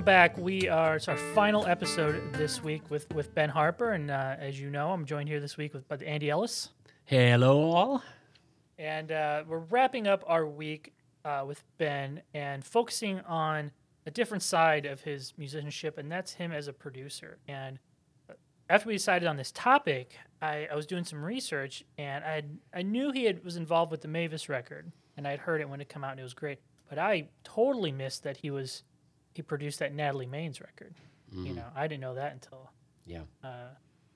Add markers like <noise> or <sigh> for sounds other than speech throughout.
Welcome back. We are it's our final episode this week with with Ben Harper, and uh, as you know, I'm joined here this week with with Andy Ellis, Hello, all. and uh, we're wrapping up our week uh, with Ben and focusing on a different side of his musicianship, and that's him as a producer. And uh, after we decided on this topic, I, I was doing some research, and I I knew he had, was involved with the Mavis record, and I'd heard it when it came out, and it was great. But I totally missed that he was he produced that Natalie Maines record. You know, I didn't know that until Yeah. uh,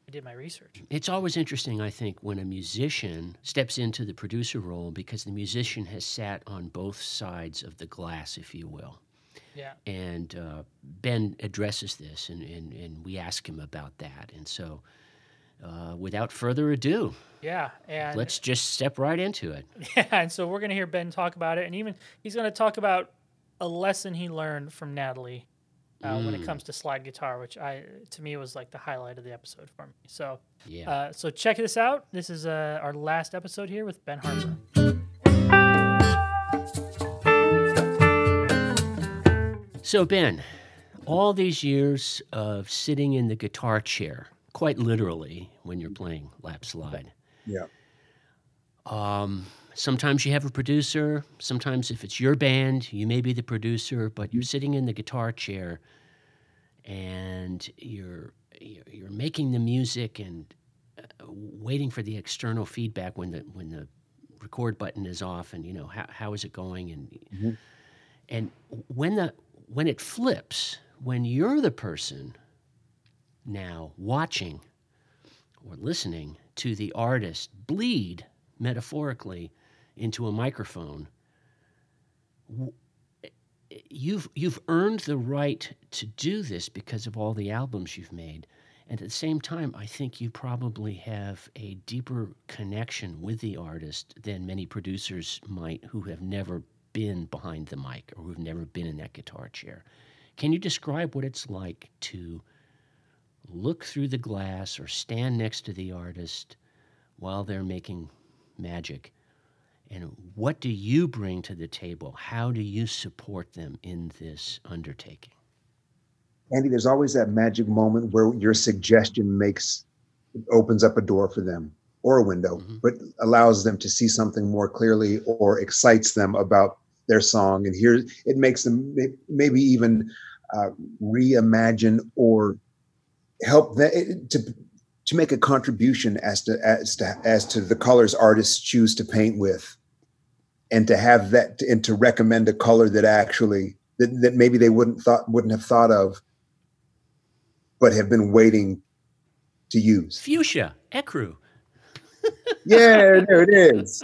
I did my research. It's always interesting, I think, when a musician steps into the producer role because the musician has sat on both sides of the glass, if you will. Yeah, And uh, Ben addresses this, and, and, and we ask him about that. And so, uh, without further ado, yeah, and let's just step right into it. <laughs> yeah, and so we're gonna hear Ben talk about it, and even he's gonna talk about a lesson he learned from Natalie uh, when it Mm. comes to slide guitar, which I to me was like the highlight of the episode for me. So, Yeah. uh, so check this out. This is uh, our last episode here with Ben Harper. So, Ben, all these years of sitting in the guitar chair, quite literally, when you're playing lap slide, Yeah. Um, sometimes you have a producer. Sometimes, if it's your band, you may be the producer, but you're sitting in the guitar chair and you're you're making the music and uh, waiting for the external feedback when the when the record button is off and you know how, how is it going and and when the when it flips when you're the person now watching or listening to the artist bleed metaphorically into a microphone. You've you've earned the right to do this because of all the albums you've made. And at the same time i think you probably have a deeper connection with the artist than many producers might who have never been behind the mic or who've never been in that guitar chair. Can you describe what it's like to look through the glass or stand next to the artist while they're making magic and what do you bring to the table how do you support them in this undertaking Andy, there's always that magic moment where your suggestion makes opens up a door for them or a window, Mhm. but allows them to see something more clearly or excites them about their song. And here it makes them maybe even uh, reimagine or help them to to make a contribution as to as to as to the colors artists choose to paint with, and to have that and to recommend a color that actually that, that maybe they wouldn't thought wouldn't have thought of, but have been waiting to use. fuchsia ecru Yeah, <laughs> there it is.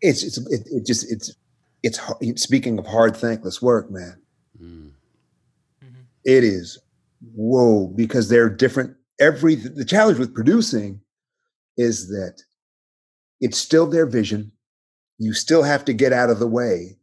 It's it's it, it just it's it's speaking of hard thankless work, man. Mm. It is whoa because they're different. Every the challenge with producing is that it's still their vision. You still have to get out of the way,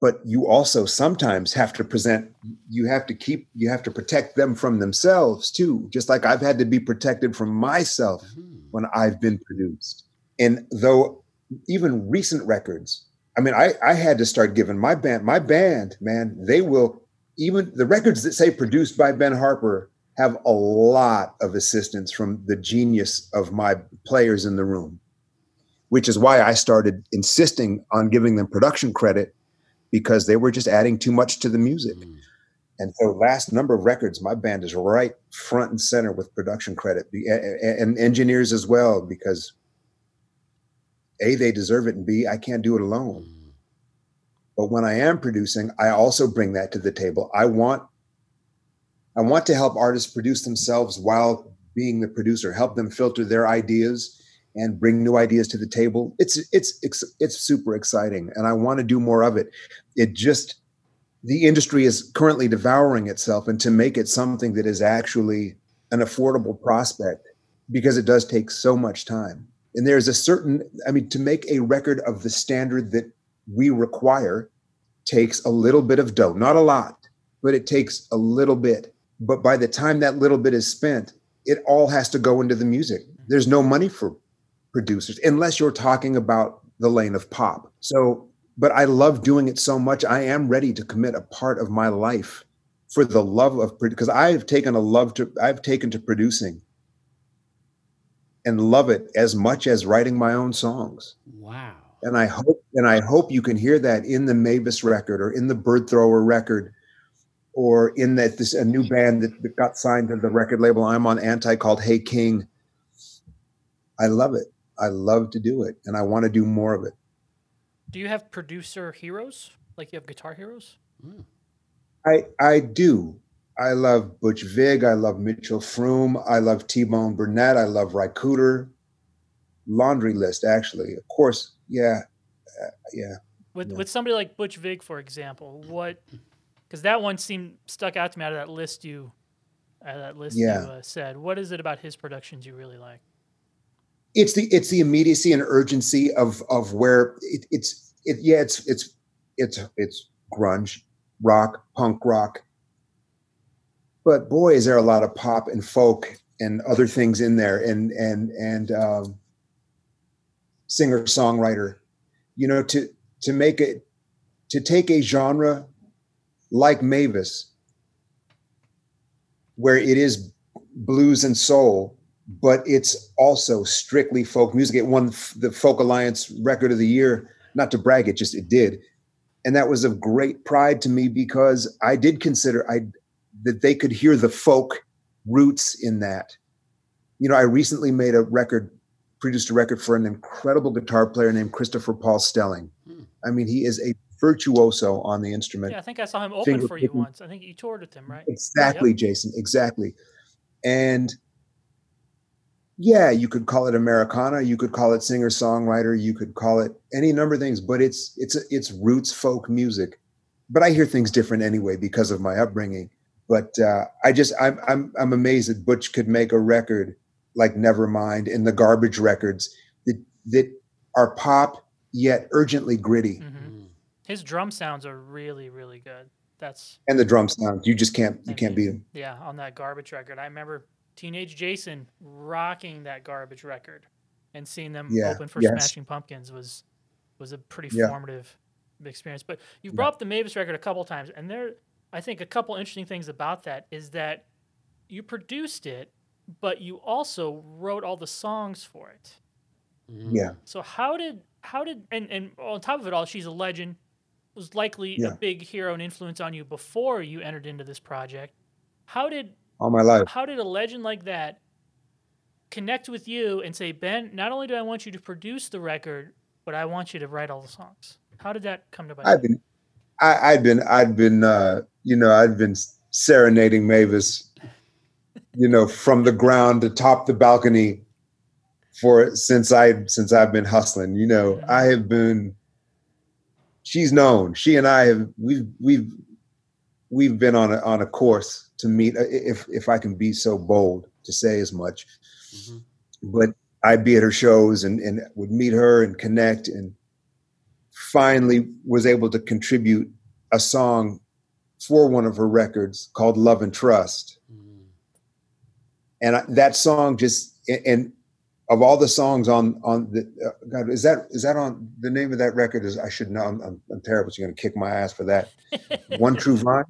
but you also sometimes have to present. You have to keep. You have to protect them from themselves too. Just like I've had to be protected from myself Mhm. when I've been produced. And though even recent records, I mean, I, I had to start giving my band, my band, man, they will even the records that say produced by Ben Harper have a lot of assistance from the genius of my players in the room, which is why I started insisting on giving them production credit because they were just adding too much to the music. Mm. And so, last number of records, my band is right front and center with production credit and engineers as well, because A, they deserve it, and B, I can't do it alone. Mm. But when I am producing, I also bring that to the table. I want I want to help artists produce themselves while being the producer, help them filter their ideas and bring new ideas to the table. It's it's it's, it's super exciting and I want to do more of it. It just the industry is currently devouring itself and to make it something that is actually an affordable prospect because it does take so much time. And there's a certain I mean to make a record of the standard that we require takes a little bit of dough, not a lot, but it takes a little bit but by the time that little bit is spent, it all has to go into the music. There's no money for producers unless you're talking about the lane of pop. So, but I love doing it so much. I am ready to commit a part of my life for the love of because I've taken a love to I've taken to producing and love it as much as writing my own songs. Wow. And I hope and I hope you can hear that in the Mavis record or in the Bird Thrower record or in that this a new band that, that got signed to the record label I'm on Anti called Hey King. I love it. I love to do it, and I want to do more of it. Do you have producer heroes? Like you have guitar heroes? Mm. I I do. I love Butch Vig. I love Mitchell Froom. I love T Bone Burnett. I love Ry Cooder. Laundry list, actually. Of course, yeah, uh, yeah. With yeah. with somebody like Butch Vig, for example, what because that one seemed stuck out to me out of that list you, uh, that list yeah. you uh, said. What is it about his productions you really like? It's the it's the immediacy and urgency of of where it, it's it yeah it's it's it's it's grunge, rock, punk rock. But boy, is there a lot of pop and folk and other things in there, and and and um, singer songwriter. You know, to to make it to take a genre like Mavis, where it is blues and soul, but it's also strictly folk music. It won the Folk Alliance Record of the Year. Not to brag, it just it did, and that was of great pride to me because I did consider I that they could hear the folk roots in that. You know, I recently made a record, produced a record for an incredible guitar player named Christopher Paul Stelling. Hmm. I mean, he is a virtuoso on the instrument. Yeah, I think I saw him open for you once. I think you toured with him, right? Exactly, yep. Jason. Exactly. And yeah, you could call it Americana, you could call it singer songwriter, you could call it any number of things, but it's it's it's roots folk music. But I hear things different anyway because of my upbringing. But uh, I just I'm I'm I'm amazed that Butch could make a record like Nevermind and the Garbage Records that that are pop yet urgently gritty. Mm-hmm his drum sounds are really, really good. That's and the drum sounds you just can't you can't beat them. Yeah, on that garbage record, I remember Teenage Jason rocking that garbage record, and seeing them yeah. open for yes. Smashing Pumpkins was was a pretty yeah. formative experience. But you brought yeah. up the Mavis record a couple times, and there, I think a couple interesting things about that is that you produced it, but you also wrote all the songs for it. Mm-hmm. Yeah. So how did how did and and on top of it all, she's a legend was likely yeah. a big hero and influence on you before you entered into this project. How did all my life? How did a legend like that connect with you and say, Ben, not only do I want you to produce the record, but I want you to write all the songs? How did that come to pass? I've been, I, had been, I'd been, uh, you know, I'd been serenading Mavis, you know, from the ground to top the balcony for since I since I've been hustling. You know. I have been she's known. She and I have we've we've we've been on a on a course to meet. Uh, if if I can be so bold to say as much, mm-hmm. but I'd be at her shows and and would meet her and connect and finally was able to contribute a song for one of her records called Love and Trust. Mm-hmm. And I, that song just and of all the songs on on the uh, God is that is that on the name of that record is I should know I'm, I'm, I'm terrible. You're gonna kick my ass for that. <laughs> One True Vine?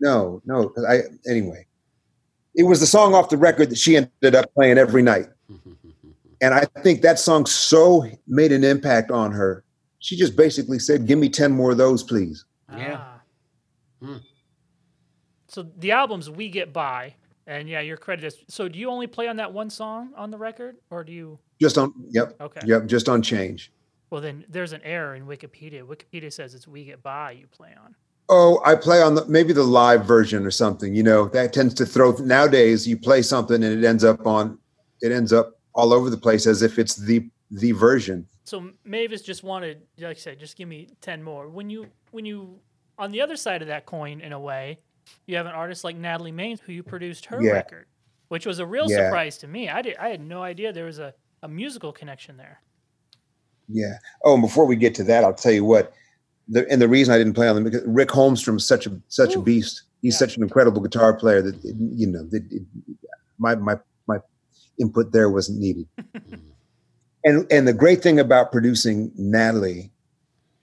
No, no. I anyway. It was the song off the record that she ended up playing every night, <laughs> and I think that song so made an impact on her. She just basically said, "Give me ten more of those, please." Yeah. Ah. Hmm. so the albums we get by, and yeah, your credit is. So do you only play on that one song on the record, or do you? Just on. Yep. Okay. Yep. Just on change. Well, then there's an error in Wikipedia. Wikipedia says it's "We Get By" you play on. Oh, I play on the maybe the live version or something. You know that tends to throw. Nowadays, you play something and it ends up on. It ends up all over the place as if it's the the version. So Mavis just wanted, like I said, just give me ten more. When you when you on the other side of that coin, in a way, you have an artist like Natalie Maines who you produced her Yeah. record, which was a real Yeah. surprise to me. I did I had no idea there was a, a musical connection there. Yeah. Oh, and before we get to that, I'll tell you what. The, and the reason I didn't play on them because Rick Holmstrom's such a such a beast. He's Yeah. such an incredible guitar player that it- you know that it, my my my input there wasn't needed. <laughs> and and the great thing about producing Natalie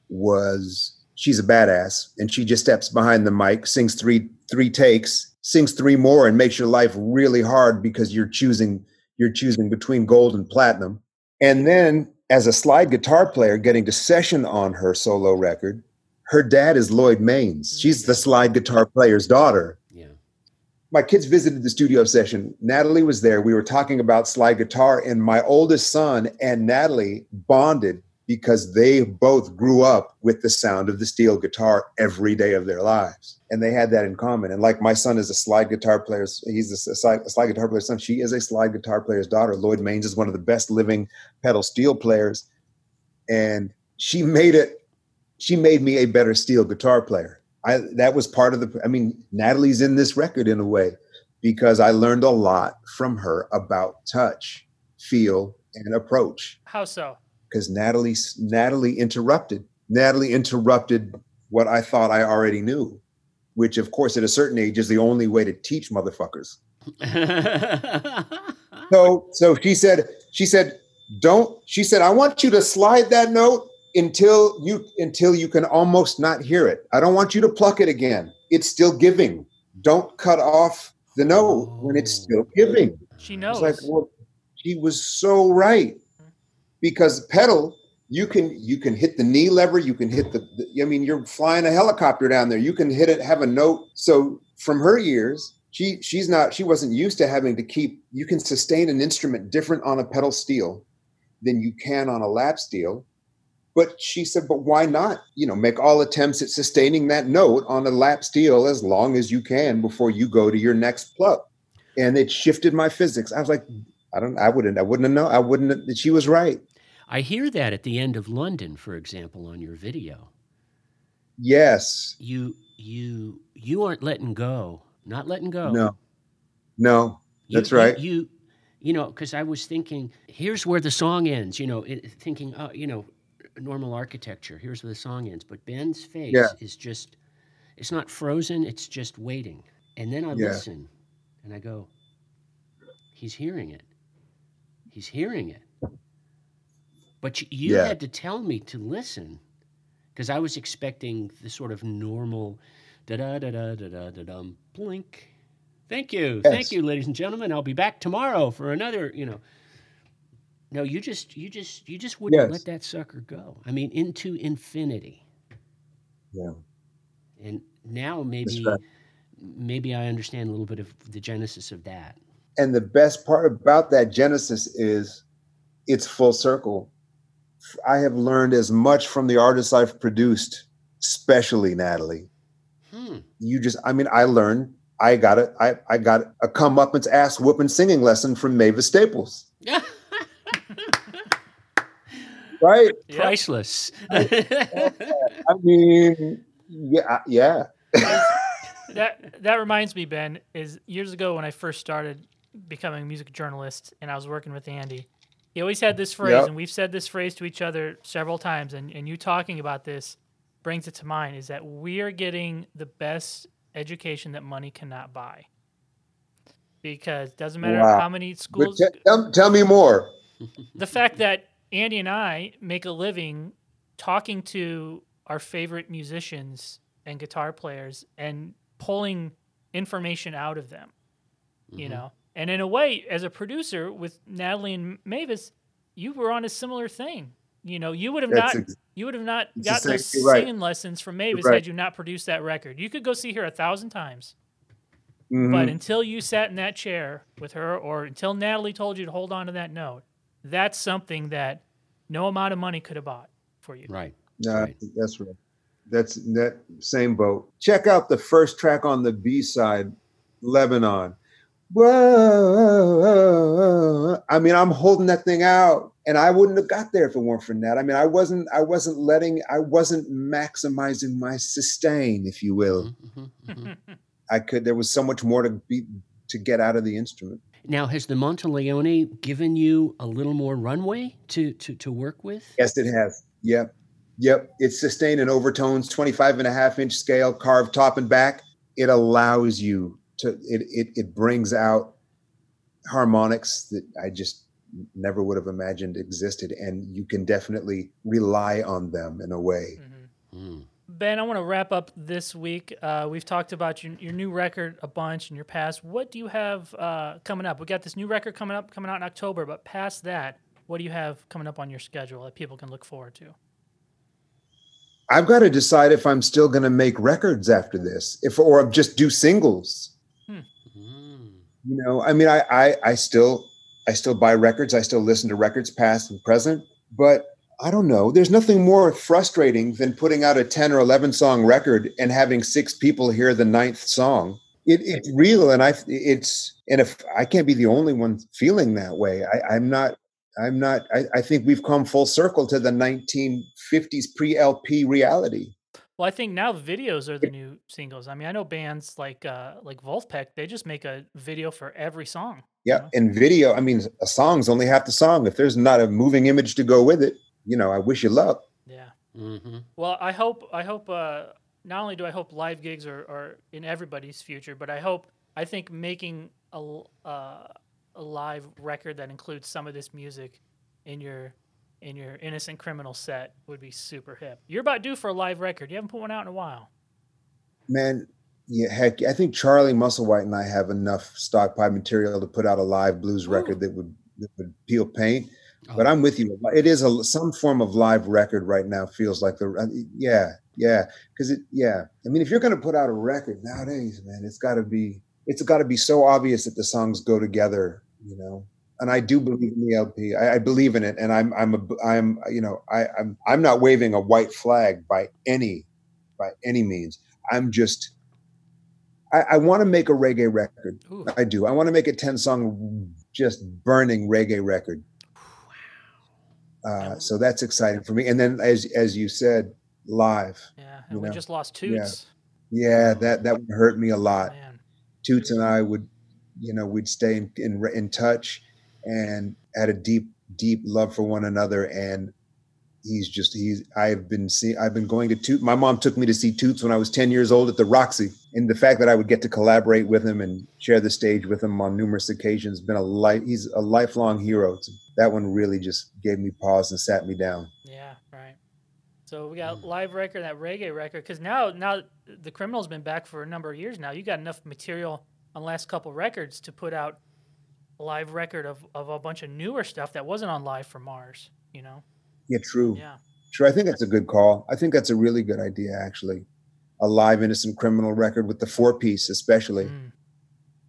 was she's a badass and she just steps behind the mic, sings three three takes, sings three more, and makes your life really hard because you're choosing you're choosing between gold and platinum. And then as a slide guitar player getting to session on her solo record, her dad is Lloyd Maines. Mm-hmm. She's the slide guitar player's daughter Yeah. my kids visited the studio session. Natalie was there. We were talking about slide guitar, and my oldest son and Natalie bonded because they both grew up with the sound of the steel guitar every day of their lives. And they had that in common. And like my son is a slide guitar player, he's a slide, a slide guitar player's son. She is a slide guitar player's daughter. Lloyd Maines is one of the best living pedal steel players. And she made it, she made me a better steel guitar player. I that was part of the I mean, Natalie's in this record in a way because I learned a lot from her about touch, feel, and approach. How so? Because Natalie Natalie interrupted. Natalie interrupted what I thought I already knew, which of course at a certain age is the only way to teach motherfuckers. <laughs> So so she said, she said, don't she said, I want you to slide that note until you until you can almost not hear it. I don't want you to pluck it again. It's still giving. Don't cut off the note when it's still giving. She knows. like, well, she was so right. Because pedal, you can you can hit the knee lever, you can hit the, the I mean, you're flying a helicopter down there. You can hit it, have a note. So from her years, she she's not she wasn't used to having to keep you can sustain an instrument different on a pedal steel than you can on a lap steel. But she said, but why not? You know, make all attempts at sustaining that note on a lap steel as long as you can before you go to your next pluck. And it shifted my physics. I was like, I don't, I wouldn't, I wouldn't have known. I wouldn't. Have, she was right. I hear that at the end of London, for example, on your video. Yes. You you you aren't letting go, not letting go. No. No. That's you- right. You, you know, because I was thinking, here's where the song ends. You know, it, thinking, oh, you know, normal architecture. Here's where the song ends. But Ben's face Yeah. is just, it's not frozen. It's just waiting. And then I Yeah. listen, and I go, he's hearing it. He's hearing it. But you, you Yeah. had to tell me to listen, because I was expecting the sort of normal, da da da da da da da dum blink. Thank you, thank you, ladies and gentlemen. I'll be back tomorrow for another. You know. No, you just, you just, you just wouldn't Yes. let that sucker go. I mean, into infinity. Yeah. And now maybe, right. maybe I understand a little bit of the genesis of that. And the best part about that Genesis is it's full circle. I have learned as much from the artists I've produced, especially Natalie. Hmm. You just, I mean, I learned, I got it. I, I got a comeuppance ass whooping singing lesson from Mavis Staples. <laughs> Right? Yep. Priceless. <laughs> I mean, yeah, yeah. <laughs> that that reminds me, Ben, is years ago when I first started becoming a music journalist and I was working with Andy. He always had this phrase, Yep. and we've said this phrase to each other several times, and, and you talking about this brings it to mind, is that we are getting the best education that money cannot buy. Because it doesn't matter Wow. how many schools te- tell, tell me more. <laughs> the fact that Andy and I make a living talking to our favorite musicians and guitar players and pulling information out of them, you Mhm. know. And in a way, as a producer with Natalie and Mavis, you were on a similar thing. You know, you would have That's not ex- you would have not It's got those same- you're right. singing lessons from Mavis right. had you not produced that record. You could go see her a thousand times. Mhm. But until you sat in that chair with her, or until Natalie told you to hold on to that note, that's something that no amount of money could have bought for you. Right. No, Right. that's right. That's that same boat. Check out the first track on the B side, Lebanon. Whoa, I mean, I'm holding that thing out, and I wouldn't have got there if it weren't for that. I mean, I wasn't, I wasn't letting, I wasn't maximizing my sustain, if you will. Mhm, mhm. <laughs> I could. There was so much more to be to get out of the instrument. Now, has the Monteleone given you a little more runway to to, to work with? Yes, it has. Yep. Yep. It's sustained in overtones, 25 and a half inch scale, carved top and back. It allows you to, it, it, it brings out harmonics that I just never would have imagined existed. And you can definitely rely on them in a way. Mhm. Mm. Ben, I want to wrap up this week. Uh, we've talked about your, your new record a bunch in your past. What do you have uh, coming up? We got this new record coming up, coming out in October. But past that, what do you have coming up on your schedule that people can look forward to? I've got to decide if I'm still going to make records after this, if or just do singles. You know i mean I, I i still i still buy records. I still listen to records past and present. But i don't know. There's nothing more frustrating than putting out a 10 or 11 song record and having six people hear the ninth song. It, it's real and i it's and if i can't be the only one feeling that way. I, i'm not i'm not I, I think we've come full circle to the 1950s pre-lp reality Well, I think now videos are the new singles. I mean, I know bands like uh, like Vulfpeck, they just make a video for every song. Yeah, know? and video. I mean, a song's only half the song. If there's not a moving image to go with it, you know, I wish you luck. Yeah. hmm Well, I hope I hope uh, not only do I hope live gigs are, are in everybody's future, but I hope I think making a uh, a live record that includes some of this music in your in your innocent criminal set would be super hip. You're about due for a live record. You haven't put one out in a while. Man, yeah, heck, I think Charlie Musselwhite and I have enough stockpile material to put out a live blues Ooh. record that would that would peel paint. Oh. But I'm with you. It is a some form of live record right now. Feels like the uh, yeah yeah because it yeah. I mean, if you're going to put out a record nowadays, man, it's got to be it's got to be so obvious that the songs go together. You know. And I do believe in the LP. I, I believe in it, and I'm I'm a I'm you know I I'm I'm not waving a white flag by any by any means. I'm just I, I want to make a reggae record. Ooh. I do. I want to make a 10 song just burning reggae record. Uh, so that's exciting for me. And then as as you said, live. Yeah, and we know, just lost yeah. Toots. Yeah, that that would hurt me a lot. Man, Toots and I would, you know, we'd stay in, in in touch and had a deep deep love for one another. And he's just he's I've been see I've been going to Toot my mom took me to see Toots when I was 10 years old at the Roxy. And the fact that I would get to collaborate with him and share the stage with him on numerous occasions been a life he's a lifelong hero. That one really just gave me pause and sat me down. Yeah, right. So we got mm. live record, that reggae record, because now now the criminal's been back for a number of years now. You got enough material on the last couple records to put out live record of, of a bunch of newer stuff that wasn't on Live from Mars. You know? yeah true Yeah. Sure, I think that's a good call. I think that's a really good idea, actually. A live innocent criminal record with the four piece, especially. Mm.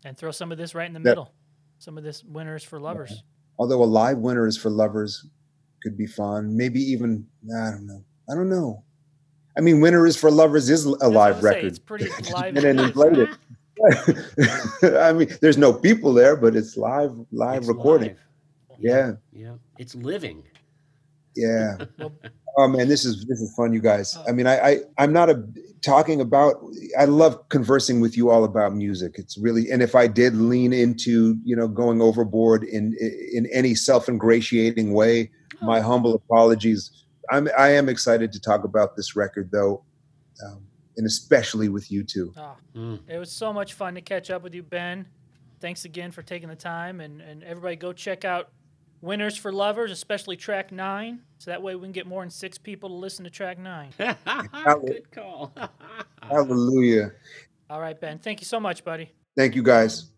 And throw some of this right in the That- middle. Some of this Winter Is for Lovers. Although a live Winter Is for Lovers could be fun. Maybe even I don't know. I don't know. I mean, Winter Is for Lovers is a That's live I'm saying, record. It's pretty <laughs> live. and then inflate it. <laughs> <laughs> I mean, there's no people there, but it's live, live It's recording. live. Yeah, Yeah. It's living. yeah. <laughs> Oh man, this is this is fun, you guys. I mean, I, I I'm not a talking about. I love conversing with you all about music. It's really, and if I did lean into you know going overboard in in any self ingratiating way, my humble apologies. I'm I am excited to talk about this record though, um, and especially with you two. Oh, Mm. it was so much fun to catch up with you, Ben. Thanks again for taking the time. And, and everybody go check out Winter Is for Lovers, especially track nine. So that way we can get more than six people to listen to track nine. <laughs> Good call. <laughs> Hallelujah. All right, Ben. Thank you so much, buddy. Thank you guys.